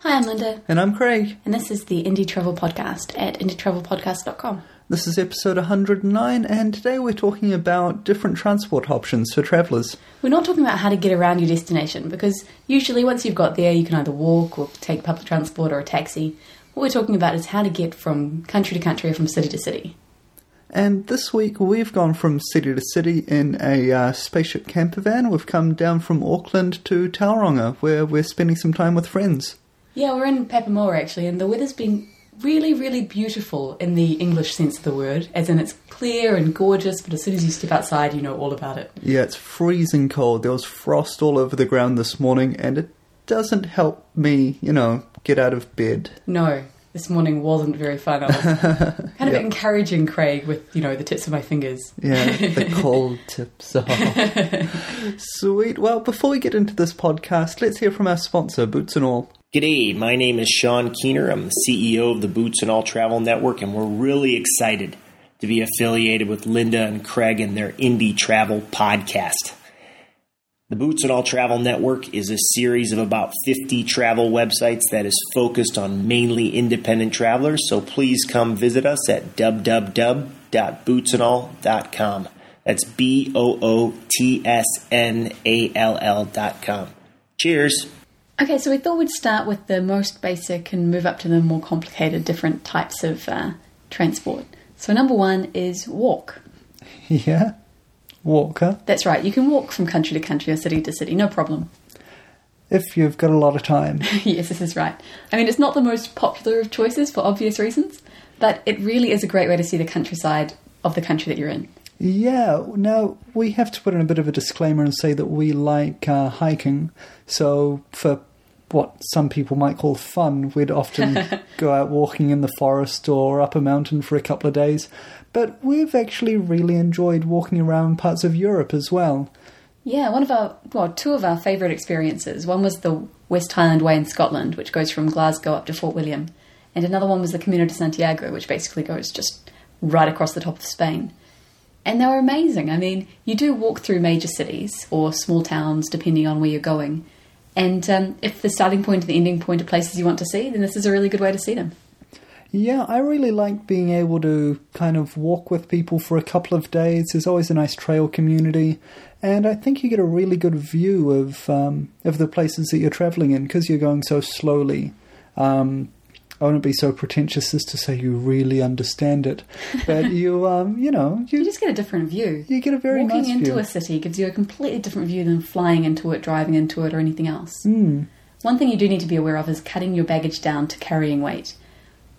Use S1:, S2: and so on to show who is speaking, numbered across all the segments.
S1: Hi, I'm Linda,
S2: And I'm Craig.
S1: and this is the Indie Travel Podcast at indietravelpodcast.com.
S2: This is episode 109, and today we're talking about different transport options for travellers.
S1: We're not talking about how to get around your destination because usually once you've got there, you can either walk or take public transport or a taxi. What we're talking about is how to get from country to country or from city to city.
S2: And this week we've gone from city to city in a uh, spaceship camper van. We've come down from Auckland to Tauranga, where we're spending some time with friends.
S1: Yeah, we're in Papamoa actually, and the weather's been really, really beautiful in the English sense of the word, as in it's clear and gorgeous, but as soon as you step outside, you know all about it.
S2: Yeah, it's freezing cold. There was frost all over the ground this morning, and it doesn't help me, you know, get out of bed.
S1: No, this morning wasn't very fun. I was kind of
S2: Yeah.
S1: encouraging Craig with, you know, the tips of my fingers.
S2: Yeah, the cold tips off. Oh. Sweet. Well, before we get into this podcast, let's hear from our sponsor, Boots and All.
S3: G'day, my name is Sean Keener. I'm the CEO of the Boots and All Travel Network, and we're really excited to be affiliated with Linda and Craig and their Indie Travel podcast. The Boots and All Travel Network is a series of about 50 travel websites that is focused on mainly independent travelers, so please come visit us at www.bootsandall.com. That's B O O T S N A L L.com. Cheers.
S1: Okay, so we thought we'd start with the most basic and move up to the more complicated, different types of uh, transport. So, number one is walk.
S2: Yeah. Walker.
S1: That's right, you can walk from country to country or city to city, no problem.
S2: If you've got a lot of time.
S1: yes, this is right. I mean, it's not the most popular of choices for obvious reasons, but it really is a great way to see the countryside of the country that you're in.
S2: Yeah, now we have to put in a bit of a disclaimer and say that we like uh, hiking. So, for what some people might call fun, we'd often go out walking in the forest or up a mountain for a couple of days. But we've actually really enjoyed walking around parts of Europe as well.
S1: Yeah, one of our, well, two of our favourite experiences. One was the West Highland Way in Scotland, which goes from Glasgow up to Fort William. And another one was the Camino de Santiago, which basically goes just right across the top of Spain. And they were amazing. I mean, you do walk through major cities or small towns, depending on where you're going. And um, if the starting point and the ending point are places you want to see, then this is a really good way to see them.
S2: Yeah, I really like being able to kind of walk with people for a couple of days. There's always a nice trail community, and I think you get a really good view of um, of the places that you're traveling in because you're going so slowly. Um, I wouldn't be so pretentious as to say you really understand it, but you um, you know
S1: You
S2: you
S1: just get a different view.
S2: you get a very different view
S1: Walking
S2: nice
S1: into
S2: view.
S1: a city gives you a completely different view than flying into it, driving into it, or anything else.
S2: Hmm.
S1: One thing you do need to be aware of is cutting your baggage down to carrying weight.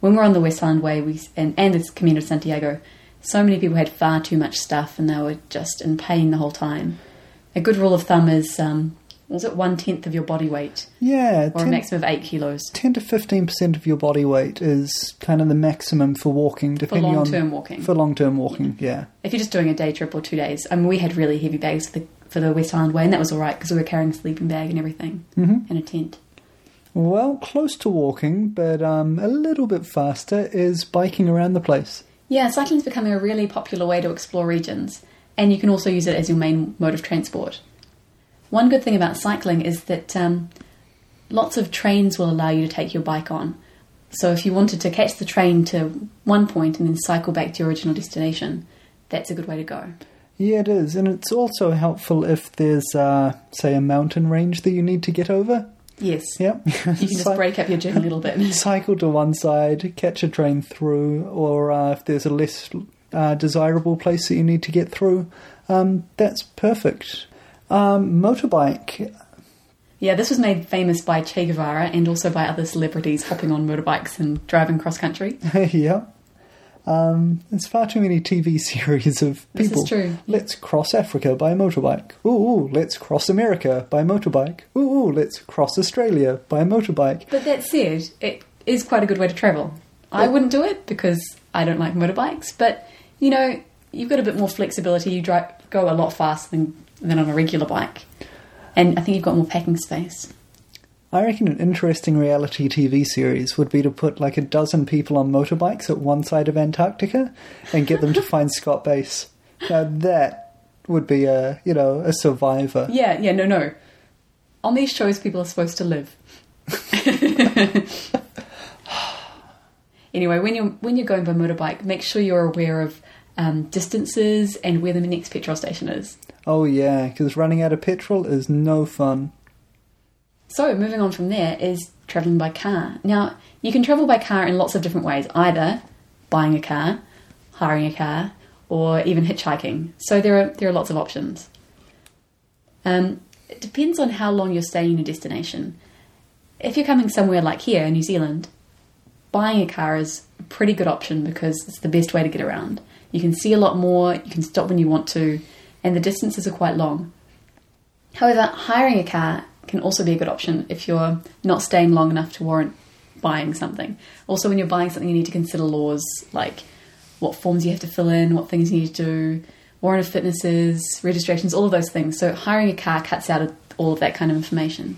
S1: When we're on the West Highland Way we, and, and this Camino de Santiago, so many people had far too much stuff and they were just in pain the whole time. A good rule of thumb is, um, was it one tenth of your body weight,
S2: yeah,
S1: or a maximum of eight kilos
S2: 10 to fifteen percent of your body weight is kind of the maximum for walking, depending for
S1: long
S2: on
S1: term walking?
S2: for long term walking. Yeah.
S1: if you're just doing a day trip or two days, I mean, we had really heavy bags for the, for the West Highland Way, and that was all right because we were carrying a sleeping bag and everything,
S2: Mhm.
S1: and a tent.
S2: Well, close to walking, but um, a little bit faster is biking around the place.
S1: Yeah, cycling is becoming a really popular way to explore regions, and you can also use it as your main mode of transport. One good thing about cycling is that um, lots of trains will allow you to take your bike on. So if you wanted to catch the train to one point and then cycle back to your original destination, that's a good way to go.
S2: Yeah, it is, and it's also helpful if there's, uh, say, a mountain range that you need to get over.
S1: Yes,
S2: Yep.
S1: you can just
S2: Cy-
S1: break up your journey a little bit.
S2: cycle to one side, catch a train through, or uh, if there's a less uh, desirable place that you need to get through, um, that's perfect. Um, motorbike,
S1: Yeah, this was made famous by Che Guevara and also by other celebrities hopping on motorbikes and driving cross country.
S2: yeah. Um, there's far too many TV series of
S1: This
S2: people.
S1: is true.
S2: Let's cross Africa by motorbike. Ooh, ooh, let's cross America by motorbike. Ooh, ooh, let's cross Australia by motorbike.
S1: But that said, it is quite a good way to travel. I wouldn't do it because I don't like motorbikes, but you know, you've got a bit more flexibility. You drive, go a lot faster than, than on a regular bike, and I think you've got more packing space.
S2: I reckon an interesting reality TV series would be to put like a dozen people on motorbikes at one side of Antarctica and get them to find Scott Base. Now that would be a you know a survivor.
S1: Yeah, yeah, no, no. On these shows, people are supposed to live. Anyway, when you're when you're going by motorbike, make sure you're aware of um, distances and where the next petrol station is.
S2: Oh yeah, because running out of petrol is no fun.
S1: So, moving on from there is traveling by car. Now, you can travel by car in lots of different ways either buying a car, hiring a car, or even hitchhiking. So, there are, there are lots of options. Um, it depends on how long you're staying in your destination. If you're coming somewhere like here in New Zealand, buying a car is a pretty good option because it's the best way to get around. You can see a lot more, you can stop when you want to, and the distances are quite long. However, hiring a car can also be a good option if you're not staying long enough to warrant buying something. Also, when you're buying something, you need to consider laws like what forms you have to fill in, what things you need to do, warrant of fitnesses, registrations, all of those things. So, hiring a car cuts out all of that kind of information.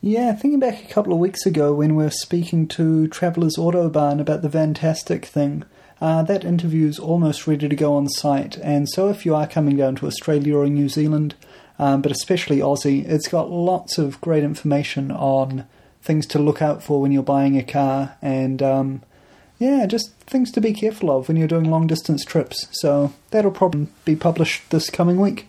S2: Yeah, thinking back a couple of weeks ago when we were speaking to Travellers Autobarn about the Fantastic thing, uh, that interview's almost ready to go on site. And so, if you are coming down to Australia or New Zealand, um, but especially Aussie, it's got lots of great information on things to look out for when you're buying a car and um, yeah, just things to be careful of when you're doing long distance trips. So that'll probably be published this coming week.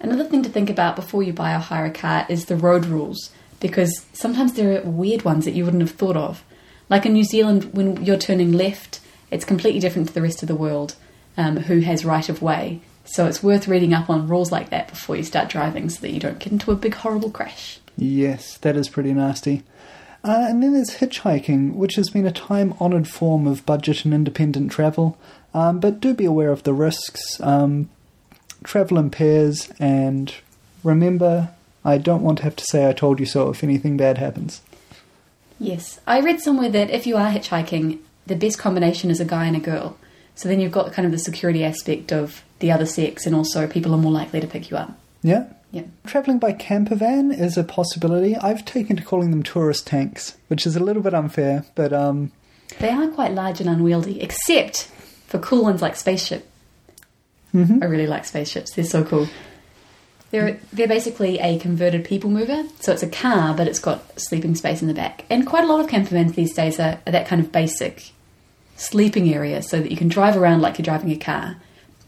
S1: Another thing to think about before you buy or hire a car is the road rules, because sometimes there are weird ones that you wouldn't have thought of. Like in New Zealand, when you're turning left, it's completely different to the rest of the world um, who has right of way. So it's worth reading up on rules like that before you start driving so that you don't get into a big horrible crash.
S2: Yes, that is pretty nasty. Uh, and then there's hitchhiking, which has been a time honoured form of budget and independent travel. Um, but do be aware of the risks. Um, travel in pairs, and remember, I don't want to have to say I told you so if anything bad happens.
S1: Yes, I read somewhere that if you are hitchhiking, the best combination is a guy and a girl. So then you've got kind of the security aspect of the other sex, and also people are more likely to pick you up.
S2: Yeah?
S1: Yeah.
S2: Travelling by camper van is a possibility. I've taken to calling them tourist tanks, which is a little bit unfair, but um,
S1: They are quite large and unwieldy, except for cool ones like Spaceship.
S2: Mhm.
S1: I really like spaceships, they're so cool. They're, they're basically a converted people mover, so it's a car, but it's got sleeping space in the back. And quite a lot of camper vans these days are, are that kind of basic sleeping area, so that you can drive around like you're driving a car,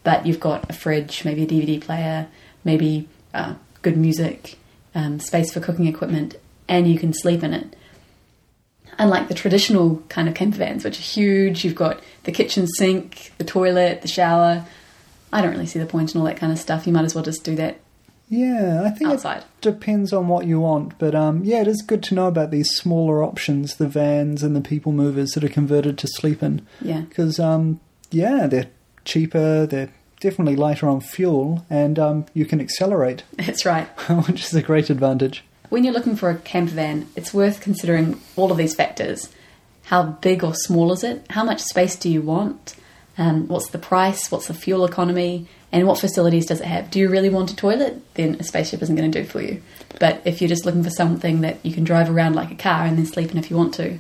S1: but you've got a fridge, maybe a DVD player, maybe uh, good music, um, space for cooking equipment, and you can sleep in it unlike the traditional kind of camper vans, which are huge. You've got the kitchen sink, the toilet, the shower. I don't really see the point in all that kind of stuff. You might as well just do that
S2: yeah, I think it depends on what you want. But um, yeah, it is good to know about these smaller options, the vans and the people movers that are converted to sleep in.
S1: Yeah,
S2: Because, um, yeah, they're cheaper, they're definitely lighter on fuel, and um, you can accelerate,
S1: that's right.
S2: which is a great advantage.
S1: When you're looking for a camper van, it's worth considering all of these factors. How big or small is it? How much space do you want? Um, what's the price? What's the fuel economy? And what facilities does it have? Do you really want a toilet? Then a spaceship isn't going to do for you. But if you're just looking for something that you can drive around like a car and then sleep in if you want to,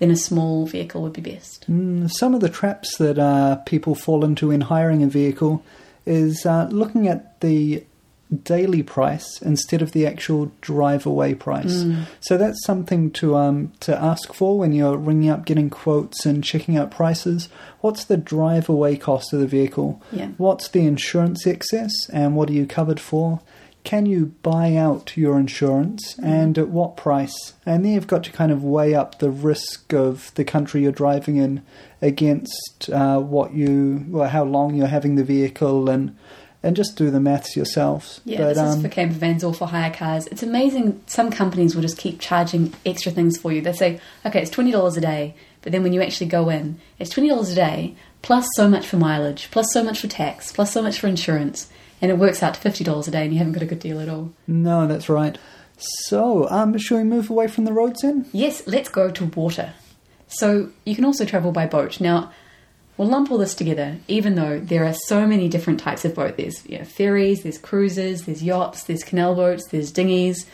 S1: then a small vehicle would be best.
S2: Mm, Some of the traps that uh, people fall into in hiring a vehicle is uh, looking at the daily price instead of the actual drive away price. So that's something to um, to ask for when you're ringing up, getting quotes, and checking out prices. What's the drive away cost of the vehicle?
S1: Yeah.
S2: What's the insurance excess, and what are you covered for? Can you buy out your insurance, and at what price? And then you've got to kind of weigh up the risk of the country you're driving in against uh, what you, well, how long you're having the vehicle, and and just do the maths yourselves.
S1: Yeah,
S2: but
S1: this
S2: um,
S1: is for camper vans or for hire cars. It's amazing. Some companies will just keep charging extra things for you. They say, okay, it's twenty dollars a day, but then when you actually go in, it's twenty dollars a day plus so much for mileage, plus so much for tax, plus so much for insurance, and it works out to fifty dollars a day, and you haven't got a good deal at all.
S2: no, that's right. So, um, shall we move away from the roads then?
S1: Yes, let's go to water. So you can also travel by boat. Now, we'll lump all this together, even though there are so many different types of boat. There's you know, ferries, there's cruises, there's yachts, there's canal boats, there's dinghies,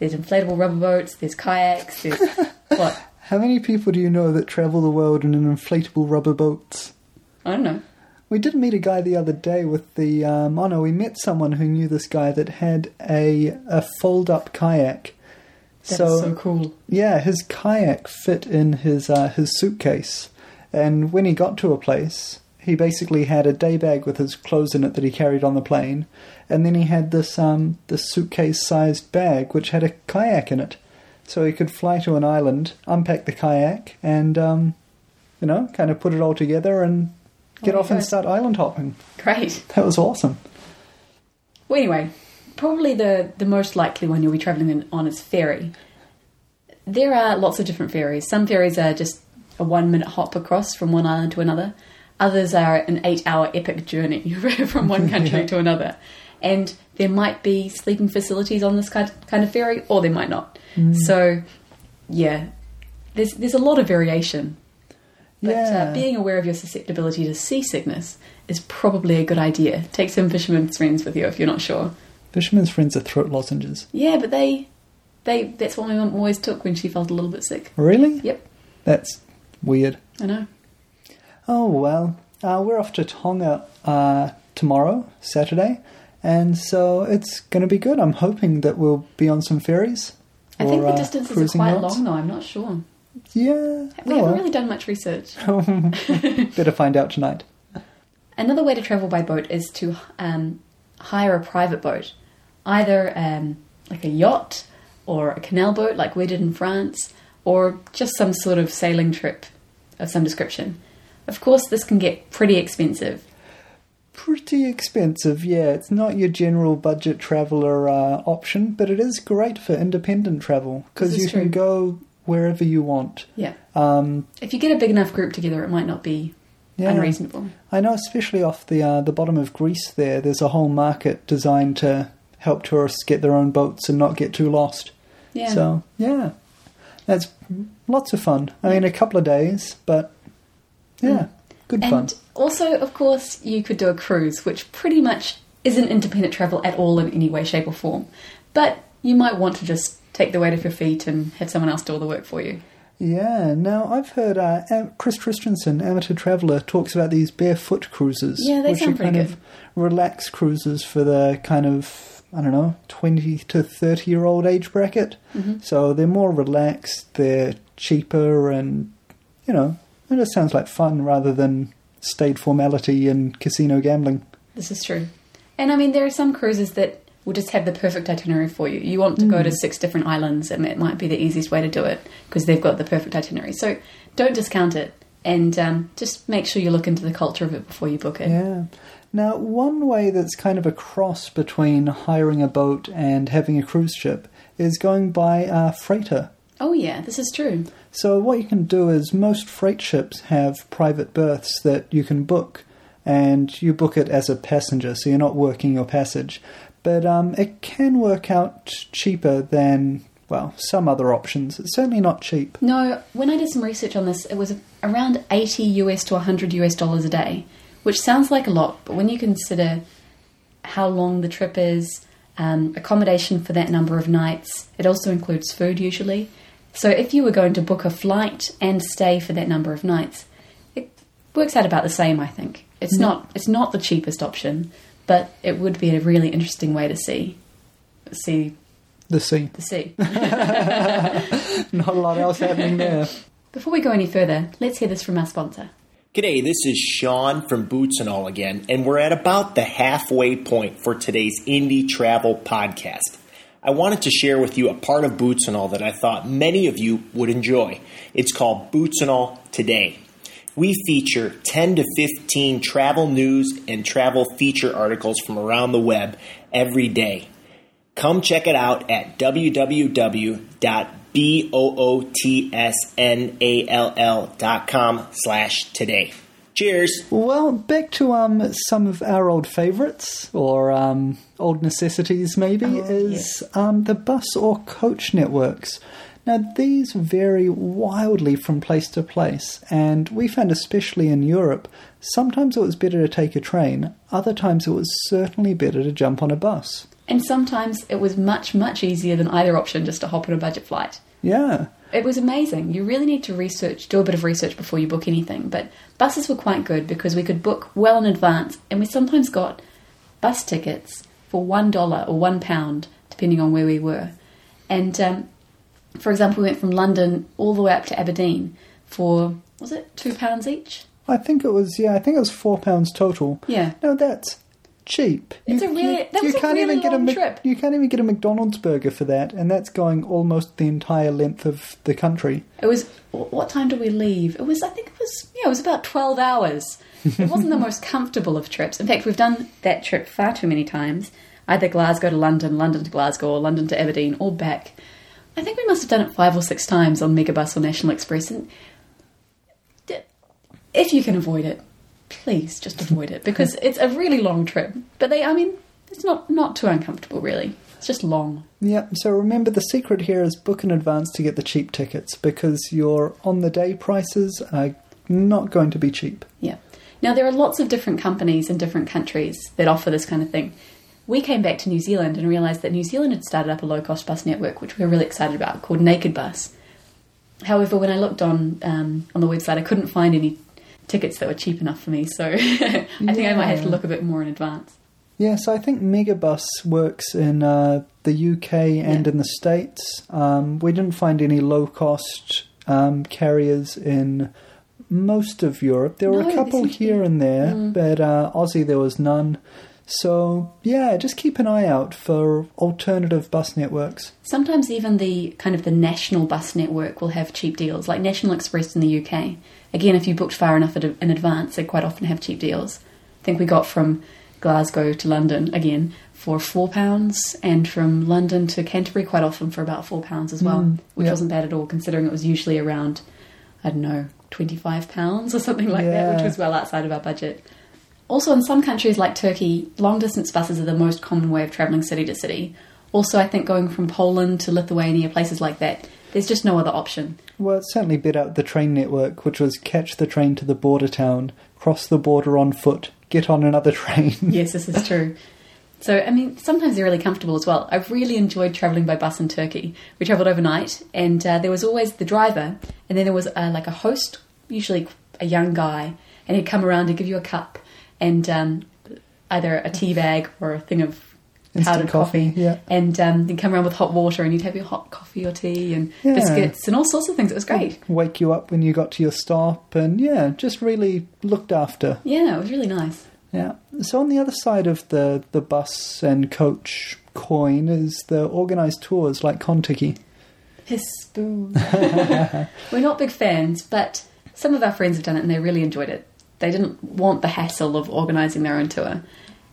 S1: there's inflatable rubber boats, there's kayaks, there's what?
S2: How many people do you know that travel the world in an inflatable rubber boat?
S1: I don't know.
S2: We did meet a guy the other day with the. Um, oh no, we met someone who knew this guy that had a a fold up kayak,
S1: That's
S2: so,
S1: so, cool.
S2: yeah, his kayak fit in his uh, his suitcase, and when he got to a place, he basically had a day bag with his clothes in it that he carried on the plane, and then he had this um this suitcase sized bag which had a kayak in it, so he could fly to an island, unpack the kayak, and um, you know, kind of put it all together and get
S1: Oh,
S2: off and start island hopping.
S1: Great.
S2: That was awesome.
S1: Well, anyway, probably the, the most likely one you'll be travelling on is ferry. There are lots of different ferries. Some ferries are just a one minute hop across from one island to another. Others are an eight hour epic journey from one country
S2: Yeah.
S1: to another. And there might be sleeping facilities on this kind kind of ferry, or there might not. So, yeah, there's there's a lot of variation. But
S2: yeah,
S1: uh, being aware of your susceptibility to seasickness is probably a good idea. Take some fisherman's friends with you if you're not sure.
S2: fisherman's friends are throat lozenges.
S1: Yeah, but they, they that's what my mum always took when she felt a little bit sick.
S2: Really?
S1: Yep,
S2: That's weird.
S1: I know.
S2: Oh well, uh, we're off to Tonga uh, tomorrow, Saturday, and so it's going to be good. I'm hoping that we'll be on some ferries.
S1: I think
S2: or,
S1: the
S2: uh,
S1: distances are
S2: cruising
S1: quite
S2: yachts.
S1: long, though. I'm not sure.
S2: Yeah,
S1: We
S2: oh,
S1: haven't really done much research.
S2: better find out tonight.
S1: Another way to travel by boat is to um, hire a private boat, either um, like a yacht or a canal boat, like we did in France, or just some sort of sailing trip of some description. Of course, this can get pretty expensive.
S2: Pretty expensive, yeah. It's not your general budget traveler uh, option, but it is great for independent travel because you can go wherever you want.
S1: Yeah.
S2: Um,
S1: If you get a big enough group together, it might not be
S2: yeah.
S1: unreasonable.
S2: I know, especially off the uh, the bottom of Greece. There, there's a whole market designed to help tourists get their own boats and not get too lost.
S1: Yeah.
S2: So yeah, that's lots of fun. I mean, a couple of days, but yeah, good fun.
S1: and also, of course, you could do a cruise, which pretty much isn't independent travel at all in any way, shape, or form. But you might want to just take the weight off your feet and have someone else do all the work for you.
S2: Yeah. Now I've heard uh, Chris Christensen, amateur traveller, talks about these barefoot cruises,
S1: Yeah, they
S2: which
S1: sound
S2: are kind
S1: good.
S2: of relaxed cruises for the kind of I don't know twenty to thirty year old age bracket.
S1: Mm-hmm.
S2: So they're more relaxed, they're cheaper, and you know, it just sounds like fun rather than state formality and casino gambling.
S1: This is true. And I mean, there are some cruises that will just have the perfect itinerary for you. You want to go to six different islands, and it might be the easiest way to do it because they've got the perfect itinerary. So don't discount it, and um, just make sure you look into the culture of it before you book it.
S2: Yeah. Now, one way that's kind of a cross between hiring a boat and having a cruise ship is going by a freighter.
S1: Oh yeah, this is true.
S2: So what you can do is most freight ships have private berths that you can book, and you book it as a passenger, so you're not working your passage. But um, it can work out cheaper than well some other options. It's certainly not cheap.
S1: No, when I did some research on this, it was around 80 US to 100 US dollars a day, which sounds like a lot, but when you consider how long the trip is, um, accommodation for that number of nights, it also includes food usually. So if you were going to book a flight and stay for that number of nights, it works out about the same, I think. It's not it's not the cheapest option, but it would be a really interesting way to see see
S2: The sea,
S1: the sea.
S2: not a lot else happening there.
S1: Before we go any further, let's hear this from our sponsor.
S3: G'day, this is Sean from Boots and All again, and we're at about the halfway point for today's indie travel podcast. I wanted to share with you a part of Boots and All that I thought many of you would enjoy. It's called Boots and All Today. We feature 10 to 15 travel news and travel feature articles from around the web every day. Come check it out at www.bootsnall.com slash today. Cheers!
S2: Well, back to um some of our old favourites or um old necessities maybe
S1: Oh,
S2: is um the bus or coach networks. Now these vary wildly from place to place, and we found especially in Europe, sometimes it was better to take a train, other times it was certainly better to jump on a bus.
S1: And sometimes it was much, much easier than either option just to hop on a budget flight.
S2: Yeah.
S1: It was amazing. You really need to research, do a bit of research before you book anything. But buses were quite good because we could book well in advance, and we sometimes got bus tickets for one dollar or one pound, depending on where we were. And um, For example, we went from London all the way up to Aberdeen for was it two pounds each?
S2: I think it was yeah, I think it was four pounds total.
S1: Yeah.
S2: No, that's cheap.
S1: It's a really- that was a really
S2: get a
S1: long
S2: Mc-
S1: trip.
S2: you can't even get a McDonald's burger for that, and that's going almost the entire length of the country.
S1: It was what time did we leave? It was I think it was yeah, it was about twelve hours. It wasn't the most comfortable of trips. In fact, we've done that trip far too many times. Either Glasgow to London, London to Glasgow, or London to Aberdeen, or back. I think we must have done it five or six times on Megabus or National Express. And if you can avoid it, please just avoid it because it's a really long trip. But they, I mean, it's not not too uncomfortable really. It's just long.
S2: Yep. So remember, the secret here is book in advance to get the cheap tickets because your on the day prices are not going to be cheap.
S1: Yeah. Now, there are lots of different companies in different countries that offer this kind of thing. We came back to New Zealand and realised that New Zealand had started up a low cost bus network, which we were really excited about, called Naked Bus. However, when I looked on um, on the website, I couldn't find any tickets that were cheap enough for me, so I think I might have to look a bit more in advance.
S2: Yes, I think Megabus works in uh, the UK and
S1: Yeah.
S2: in the States. Um, we didn't find any low cost um, carriers in most of Europe. There were
S1: No,
S2: a couple
S1: be-
S2: here and there,
S1: Mm.
S2: but uh, Aussie there was none. So, yeah, just keep an eye out for alternative bus networks.
S1: Sometimes even the kind of the national bus network will have cheap deals, like National Express in the UK. Again, if you booked far enough in advance, they quite often have cheap deals. I think we got from Glasgow to London again for four pounds, and from London to Canterbury quite often for about four pounds as well,
S2: Mm,
S1: which
S2: yeah.
S1: wasn't bad at all, considering it was usually around I don't know twenty five pounds or something like that, which was well outside of our budget. Also, in some countries like Turkey, long distance buses are the most common way of travelling city to city. Also, I think going from Poland to Lithuania, places like that, there's just no other option.
S2: Well, it certainly bid out the train network, which was catch the train to the border town, cross the border on foot, get on another train.
S1: Yes, this is true. So, I mean, sometimes they're really comfortable as well. I've really enjoyed travelling by bus in Turkey. We travelled overnight, and uh, there was always the driver, and then there was uh, like a host, usually a young guy, and he'd come around and give you a cup and um, either a tea bag or a thing of powdered
S2: coffee,
S1: coffee.
S2: yeah.
S1: And um, he'd come around with hot water, and you'd have your hot coffee or tea and
S2: Yeah.
S1: biscuits and all sorts of things. It was great.
S2: Wake you up when you got to your stop, and yeah, just really looked after.
S1: Yeah, it was really nice.
S2: Yeah. So on the other side of the, the bus and coach coin is the organised tours like Contiki.
S1: His spoon. We're not big fans, but some of our friends have done it and they really enjoyed it. They didn't want the hassle of organising their own tour.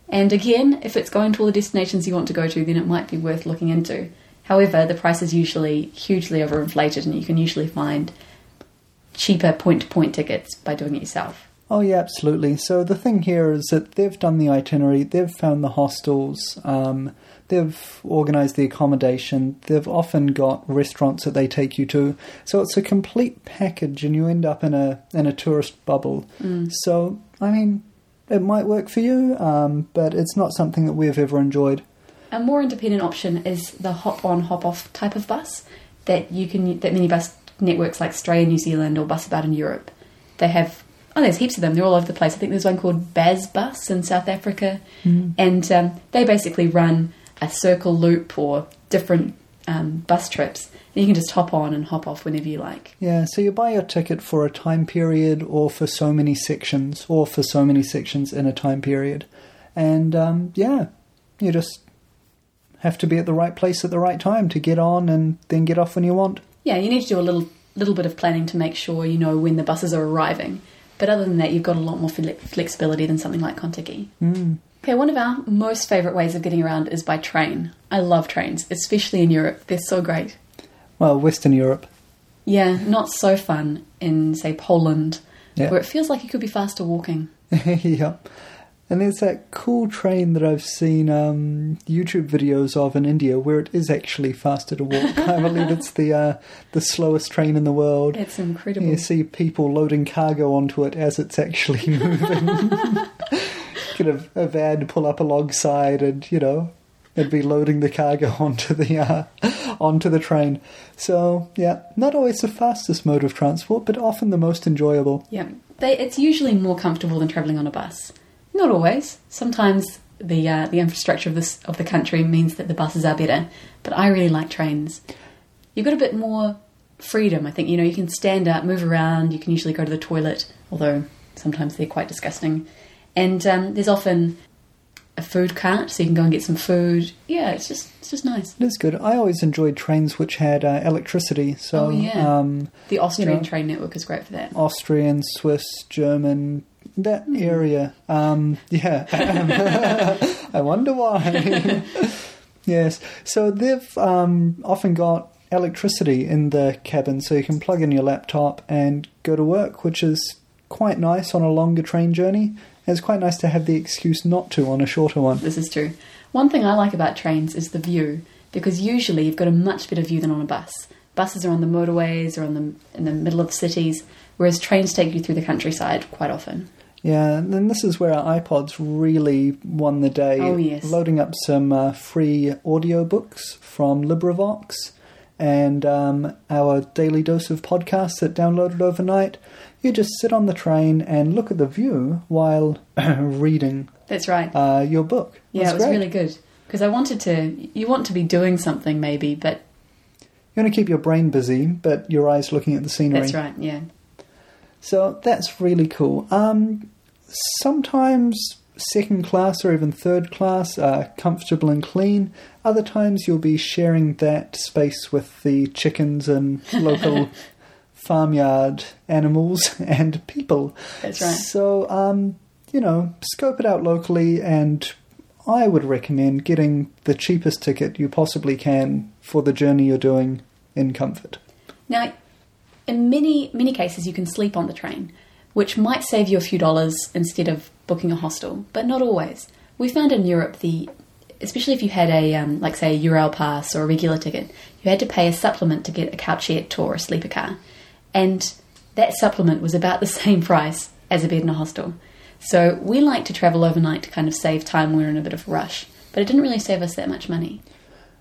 S1: And again, if it's going to all the destinations you want to go to, then it might be worth looking into. However, the price is usually hugely overinflated and you can usually find cheaper point to point tickets by doing it yourself.
S2: Oh yeah, absolutely. So the thing here is that they've done the itinerary, they've found the hostels, um, they've organised the accommodation, they've often got restaurants that they take you to. So it's a complete package, and you end up in a in a tourist bubble. So I mean, it might work for you, um, but it's not something that we've ever enjoyed.
S1: A more independent option is the hop on, hop off type of bus that you can that many bus networks like Stray in New Zealand or Bus About in Europe. They have oh, there's heaps of them. They're all over the place. I think there's one called Baz Bus in South Africa, and um, they basically run a circle loop or different um, bus trips, you can just hop on and hop off whenever you like.
S2: Yeah, so you buy your ticket for a time period or for so many sections or for so many sections in a time period. And um, yeah, you just have to be at the right place at the right time to get on and then get off when you want.
S1: Yeah, you need to do a little little bit of planning to make sure you know when the buses are arriving. But other than that, you've got a lot more fle- flexibility than something like Contiki.
S2: Mm.
S1: Okay, one of our most favourite ways of getting around is by train. I love trains, especially in Europe. They're so great.
S2: Well, Western Europe.
S1: Yeah, not so fun in, say, Poland,
S2: Yeah.
S1: where it feels like you could be faster walking.
S2: yeah. And there's that cool train that I've seen um, YouTube videos of in India where it is actually faster to walk. I believe it's the uh, the slowest train in the world.
S1: It's incredible.
S2: You see people loading cargo onto it as it's actually moving. Get a, a van pull up alongside, and you know, it'd be loading the cargo onto the uh, onto the train. So yeah, not always the fastest mode of transport, but often the most enjoyable.
S1: Yeah, they, it's usually more comfortable than travelling on a bus. Not always. Sometimes the uh, the infrastructure of this of the country means that the buses are better. But I really like trains. you've got a bit more freedom. I think you know you can stand up, move around. You can usually go to the toilet, although sometimes they're quite disgusting. And um, there's often a food cart, so you can go and get some food. Yeah, it's just it's just nice.
S2: It is good. I always enjoyed trains which had uh, electricity. So,
S1: Oh, yeah.
S2: um,
S1: The Austrian
S2: You know.
S1: train network is great for that.
S2: Austrian, Swiss, German, that
S1: Hmm.
S2: area. Um, yeah. I wonder why. yes. So they've um, often got electricity in the cabin, so you can plug in your laptop and go to work, which is quite nice on a longer train journey. It's quite nice to have the excuse not to on a shorter one.
S1: This is true. One thing I like about trains is the view, because usually you've got a much better view than on a bus. Buses are on the motorways or on the in the middle of cities, whereas trains take you through the countryside quite often.
S2: Yeah, and then this is where our iPods really won the day.
S1: Oh, yes.
S2: Loading up some uh, free audiobooks from LibriVox and um, our daily dose of podcasts that downloaded overnight. You just sit on the train and look at the view while reading
S1: That's right.
S2: uh, your book.
S1: yeah,
S2: That's
S1: it was
S2: great.
S1: really good because I wanted to. You want to be doing something maybe, but
S2: You want to keep your brain busy, but your eyes looking at the scenery.
S1: that's right. Yeah.
S2: So that's really cool. Um, sometimes second class or even third class are comfortable and clean. Other times you'll be sharing that space with the chickens and local farmyard animals and people.
S1: That's right.
S2: So, um, you know, scope it out locally, and I would recommend getting the cheapest ticket you possibly can for the journey you're doing in comfort.
S1: Now, in many many cases, you can sleep on the train, which might save you a few dollars instead of booking a hostel, but not always. We found in Europe the, especially if you had a um, like say a Eurail pass or a regular ticket, you had to pay a supplement to get a couchette tour or a sleeper car, and that supplement was about the same price as a bed in a hostel. So we like to travel overnight to kind of save time when we're in a bit of a rush, but it didn't really save us that much money.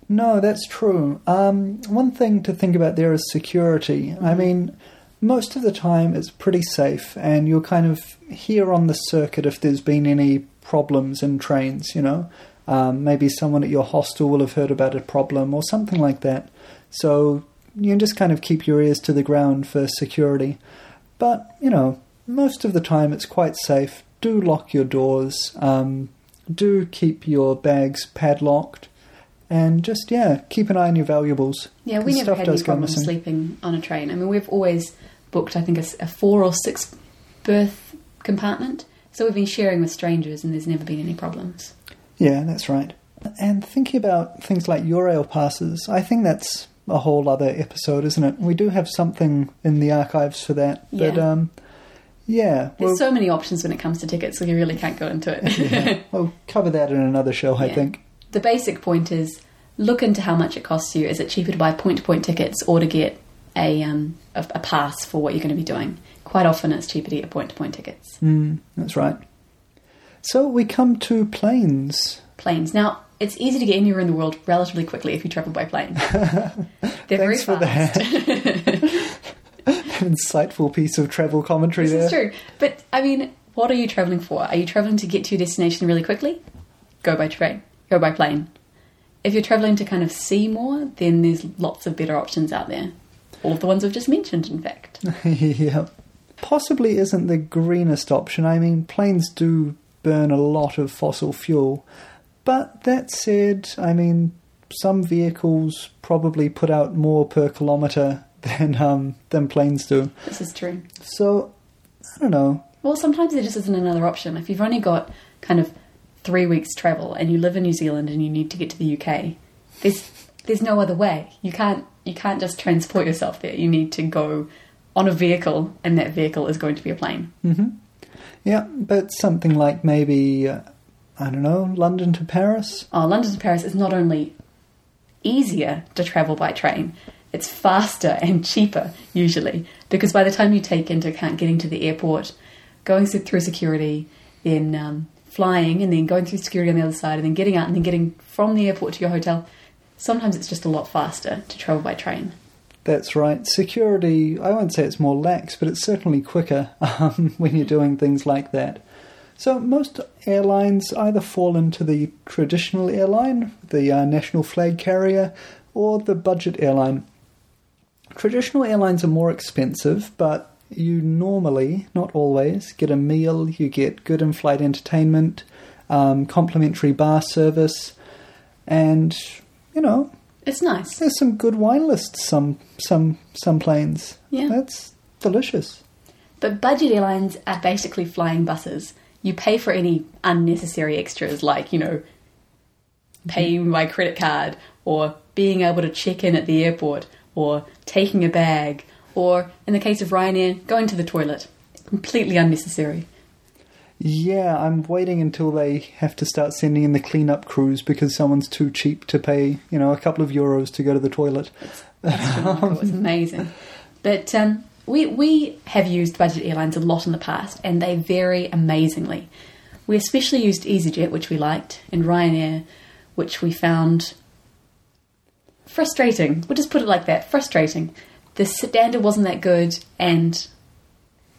S2: No, that's true. Um, one thing to think about there is security. I mean, most of the time it's pretty safe, and you'll kind of hear on the circuit if there's been any problems in trains, you know. Um, maybe someone at your hostel will have heard about a problem or something like that. So you can just kind of keep your ears to the ground for security. But, you know, most of the time it's quite safe. Do lock your doors. Um, do keep your bags padlocked. And just, yeah, keep an eye on your valuables.
S1: Yeah, we never had any problems
S2: missing.
S1: sleeping on a train. I mean, we've always booked, I think, a four or six berth compartment. So we've been sharing with strangers, and there's never been any problems.
S2: Yeah, that's right. And thinking about things like Eurail passes, I think that's a whole other episode, isn't it? We do have something in the archives for that. But,
S1: Yeah.
S2: um, yeah,
S1: There's
S2: we'll,
S1: so many options when it comes to tickets, so you really can't go into it.
S2: yeah, we'll cover that in another show, I
S1: Yeah.
S2: think.
S1: the basic point is look into how much it costs you. Is it cheaper to buy point-to-point tickets or to get a, um, a, a pass for what you're going to be doing? Quite often, it's cheaper to get point-to-point tickets.
S2: Mm, that's right. So we come to planes.
S1: Planes. Now, it's easy to get anywhere in the world relatively quickly if you travel by plane. They're very fast.
S2: that. Insightful piece of travel commentary
S1: This
S2: there.
S1: is true. But I mean, what are you traveling for? Are you traveling to get to your destination really quickly? Go by train. Go by plane. If you're traveling to kind of see more, then there's lots of better options out there. All of the ones I've just mentioned, in fact.
S2: yeah. Possibly isn't the greenest option. I mean, planes do burn a lot of fossil fuel. But that said, I mean, some vehicles probably put out more per kilometre than um, than planes do.
S1: This is true.
S2: So I don't know.
S1: Well, sometimes there just isn't another option. If you've only got kind of three weeks travel and you live in New Zealand and you need to get to the UK, there's there's no other way. You can't you can't just transport yourself there. You need to go on a vehicle, and that vehicle is going to be a plane.
S2: hmm Yeah, but something like maybe uh, I don't know, London to Paris.
S1: Oh, London to Paris is not only easier to travel by train, it's faster and cheaper usually because by the time you take into account getting to the airport, going through through security, then um, flying, and then going through security on the other side, and then getting out, and then getting from the airport to your hotel, sometimes it's just a lot faster to travel by train.
S2: That's right. Security, I won't say it's more lax, but it's certainly quicker um, when you're doing things like that. So, most airlines either fall into the traditional airline, the uh, national flag carrier, or the budget airline. Traditional airlines are more expensive, but you normally, not always, get a meal, you get good in flight entertainment, um, complimentary bar service, and, you know,
S1: It's nice.
S2: there's some good wine lists some some some planes.
S1: Yeah.
S2: That's delicious.
S1: But budget airlines are basically flying buses. You pay for any unnecessary extras like, you know, paying mm-hmm. by credit card or being able to check in at the airport or taking a bag or, in the case of Ryanair, going to the toilet. Completely unnecessary.
S2: Yeah, I'm waiting until they have to start sending in the cleanup crews because someone's too cheap to pay, you know, a couple of euros to go to the toilet.
S1: Astronomical. it's amazing. But um, we we have used budget airlines a lot in the past, and they vary amazingly. We especially used EasyJet, which we liked, and Ryanair, which we found frustrating. We'll just put it like that: frustrating. The standard wasn't that good, and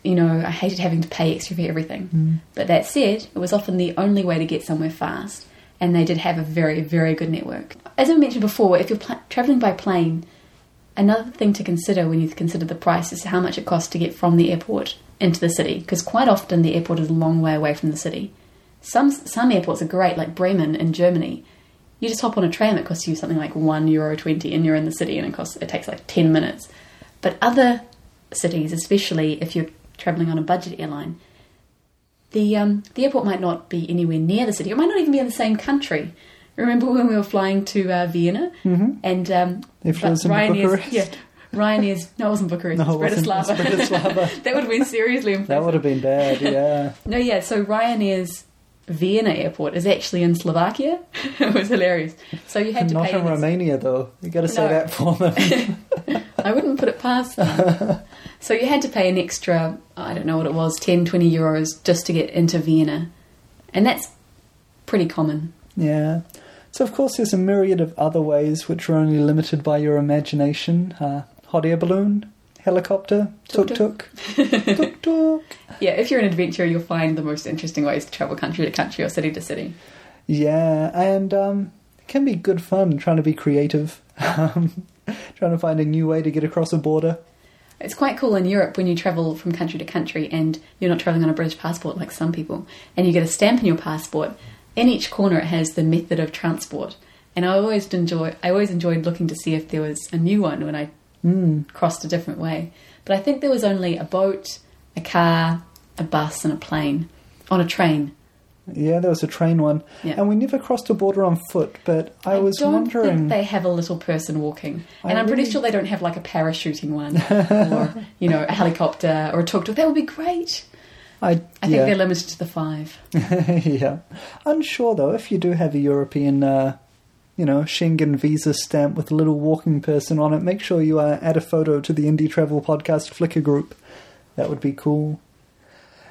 S1: you know I hated having to pay extra for everything. Mm. But that said, it was often the only way to get somewhere fast, and they did have a very very good network. As I mentioned before, if you're pl- traveling by plane, Another thing to consider when you consider the price is how much it costs to get from the airport into the city, because quite often the airport is a long way away from the city. Some some airports are great, like Bremen in Germany. You just hop on a tram; it costs you something like one euro twenty, and you're in the city, and it costs it takes like ten minutes. But other cities, especially if you're traveling on a budget airline, the um, the airport might not be anywhere near the city. It might not even be in the same country. Remember when we were flying to uh, Vienna
S2: Mm-hmm.
S1: and um,
S2: was in
S1: Ryanair's,
S2: Bucharest.
S1: yeah, Ryanair's no, it wasn't Bucharest.
S2: No,
S1: it
S2: it
S1: was
S2: wasn't.
S1: Bratislava.
S2: Bratislava.
S1: that would have been seriously
S2: That would have been bad, yeah.
S1: No, yeah. So Ryanair's Vienna airport is actually in Slovakia. it was hilarious. So you had to
S2: Not
S1: pay.
S2: in
S1: an
S2: Romania, though. you got to say
S1: No.
S2: that for them.
S1: I wouldn't put it past them. so you had to pay an extra, I don't know what it was, 10, 20 euros just to get into Vienna. And that's pretty common.
S2: yeah. So, of course, there's a myriad of other ways which are only limited by your imagination. Uh, hot air balloon, helicopter, tuk-tuk, tuk-tuk.
S1: Yeah, if you're an adventurer, you'll find the most interesting ways to travel country to country or city to city.
S2: Yeah, and um, it can be good fun trying to be creative, um, trying to find a new way to get across a border.
S1: It's quite cool in Europe when you travel from country to country and you're not traveling on a British passport like some people, and you get a stamp in your passport. In each corner, it has the method of transport, and I always enjoy. I always enjoyed looking to see if there was a new one when I
S2: Mm.
S1: crossed a different way. But I think there was only a boat, a car, a bus, and a plane on a train.
S2: Yeah, there was a train one,
S1: Yeah.
S2: and we never crossed a border on foot. But I, was
S1: don't
S2: wondering.
S1: think they have a little person walking, and I'm pretty sure they don't have like a parachuting one, or you know, a helicopter or a tuk tuk. That would be great.
S2: I,
S1: I think
S2: yeah.
S1: they're limited to the five.
S2: yeah. Unsure though, if you do have a European, uh, you know, Schengen visa stamp with a little walking person on it, make sure you uh, add a photo to the Indie Travel Podcast Flickr group. That would be cool.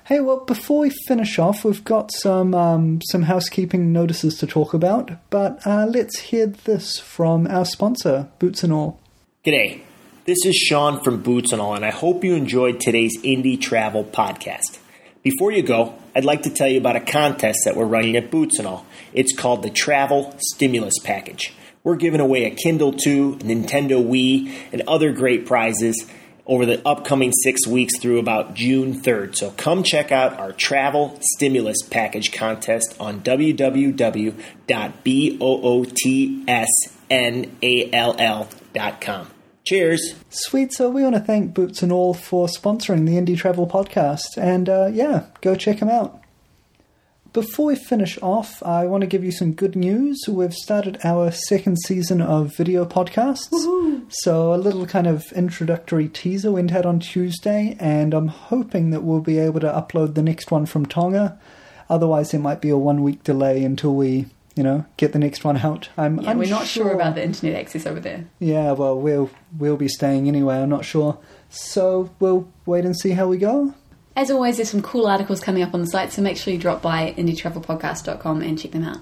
S2: Hey, well, before we finish off, we've got some um, some housekeeping notices to talk about, but uh, let's hear this from our sponsor, Boots and All.
S3: G'day. This is Sean from Boots and All, and I hope you enjoyed today's Indie Travel podcast. Before you go, I'd like to tell you about a contest that we're running at Boots and All. It's called the Travel Stimulus Package. We're giving away a Kindle 2, a Nintendo Wii, and other great prizes over the upcoming six weeks through about June 3rd. So come check out our Travel Stimulus Package contest on www.bootsnall.com. Cheers!
S2: Sweet, so we want to thank Boots and All for sponsoring the Indie Travel Podcast, and uh, yeah, go check them out. Before we finish off, I want to give you some good news. We've started our second season of video podcasts. So, a little kind of introductory teaser went out on Tuesday, and I'm hoping that we'll be able to upload the next one from Tonga. Otherwise, there might be a one week delay until we, you know, get the next one out. I'm
S1: Yeah, we're not sure about the internet access over there.
S2: Yeah, well, we'll we'll be staying anyway. I'm not sure, so we'll wait and see how we go.
S1: As always, there's some cool articles coming up on the site, so make sure you drop by indietravelpodcast.com and check them out.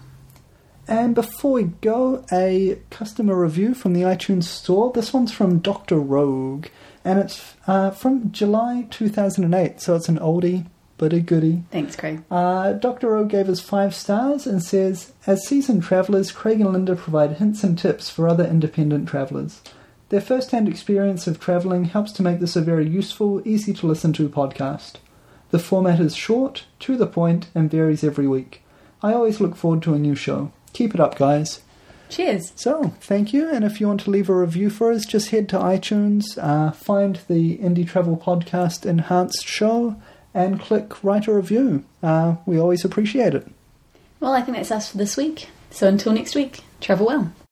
S2: And before we go, a customer review from the iTunes Store. This one's from Doctor Rogue, and it's uh, from July 2008, so it's an oldie but a goodie.
S1: Thanks, Craig.
S2: Uh, Dr. Rogue gave us five stars and says, As seasoned travellers, Craig and Linda provide hints and tips for other independent travellers. Their first hand experience of travelling helps to make this a very useful, easy to listen to podcast. The format is short, to the point, and varies every week. I always look forward to a new show. Keep it up, guys.
S1: Cheers.
S2: So, thank you, and if you want to leave a review for us, just head to iTunes, uh, find the Indie Travel Podcast Enhanced Show, and click Write a Review. Uh, we always appreciate it.
S1: Well, I think that's us for this week. So until next week, travel well.